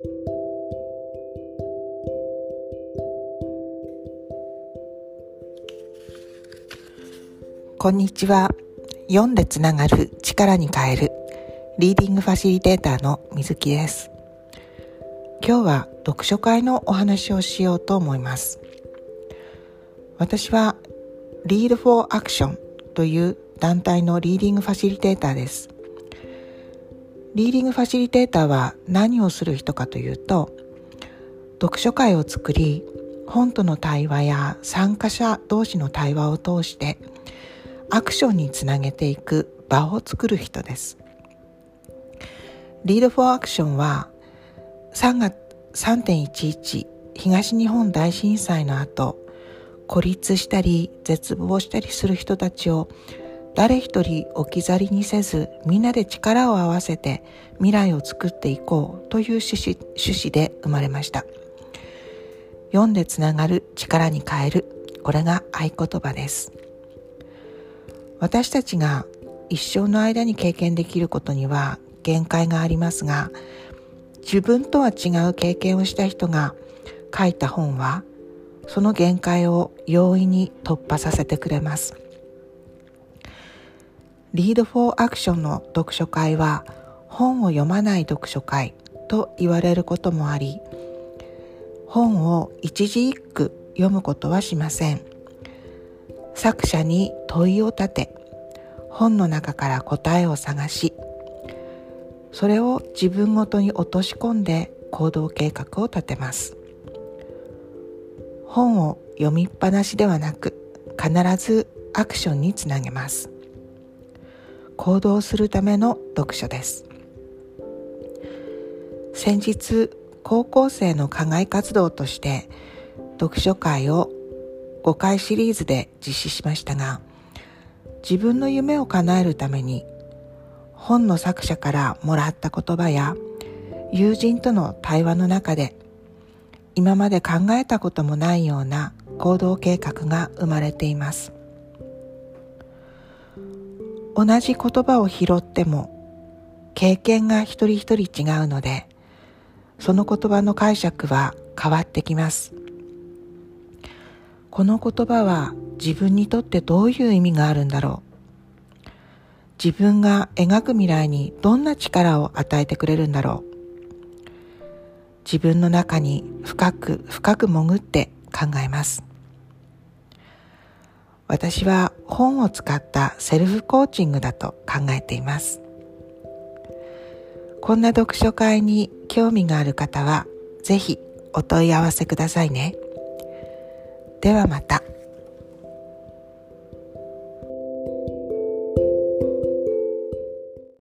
こんにちは。読んでつながる力に変えるリーディングファシリテーターの水木です。今日は読書会のお話をしようと思います。私は Read for Action という団体のリーディングファシリテーターです。リーディングファシリテーターは何をする人かというと、読書会を作り、本との対話や参加者同士の対話を通してアクションにつなげていく場を作る人です。リードフォーアクションは3月3.11東日本大震災の後孤立したり絶望したりする人たちを誰一人置き去りにせずみんなで力を合わせて未来を作っていこうという趣旨趣旨で生まれました。読んでつながる力に変えるこれが合言葉です。私たちが一生の間に経験できることには限界がありますが自分とは違う経験をした人が書いた本はその限界を容易に突破させてくれます。リードフォーアクションの読書会は本を読まない読書会と言われることもあり本を一字一句読むことはしません。作者に問いを立て本の中から答えを探しそれを自分ごとに落とし込んで行動計画を立てます。本を読みっぱなしではなく必ずアクションにつなげます。行動するための読書です。先日高校生の課外活動として読書会を5回シリーズで実施しましたが自分の夢を叶えるために本の作者からもらった言葉や友人との対話の中で今まで考えたこともないような行動計画が生まれています。同じ言葉を拾っても経験が一人一人違うのでその言葉の解釈は変わってきます。この言葉は自分にとってどういう意味があるんだろう。自分が描く未来にどんな力を与えてくれるんだろう。自分の中に深く深く潜って考えます。私は本を使ったセルフコーチングだと考えていますこんな読書会に興味がある方はぜひお問い合わせくださいね。ではまた。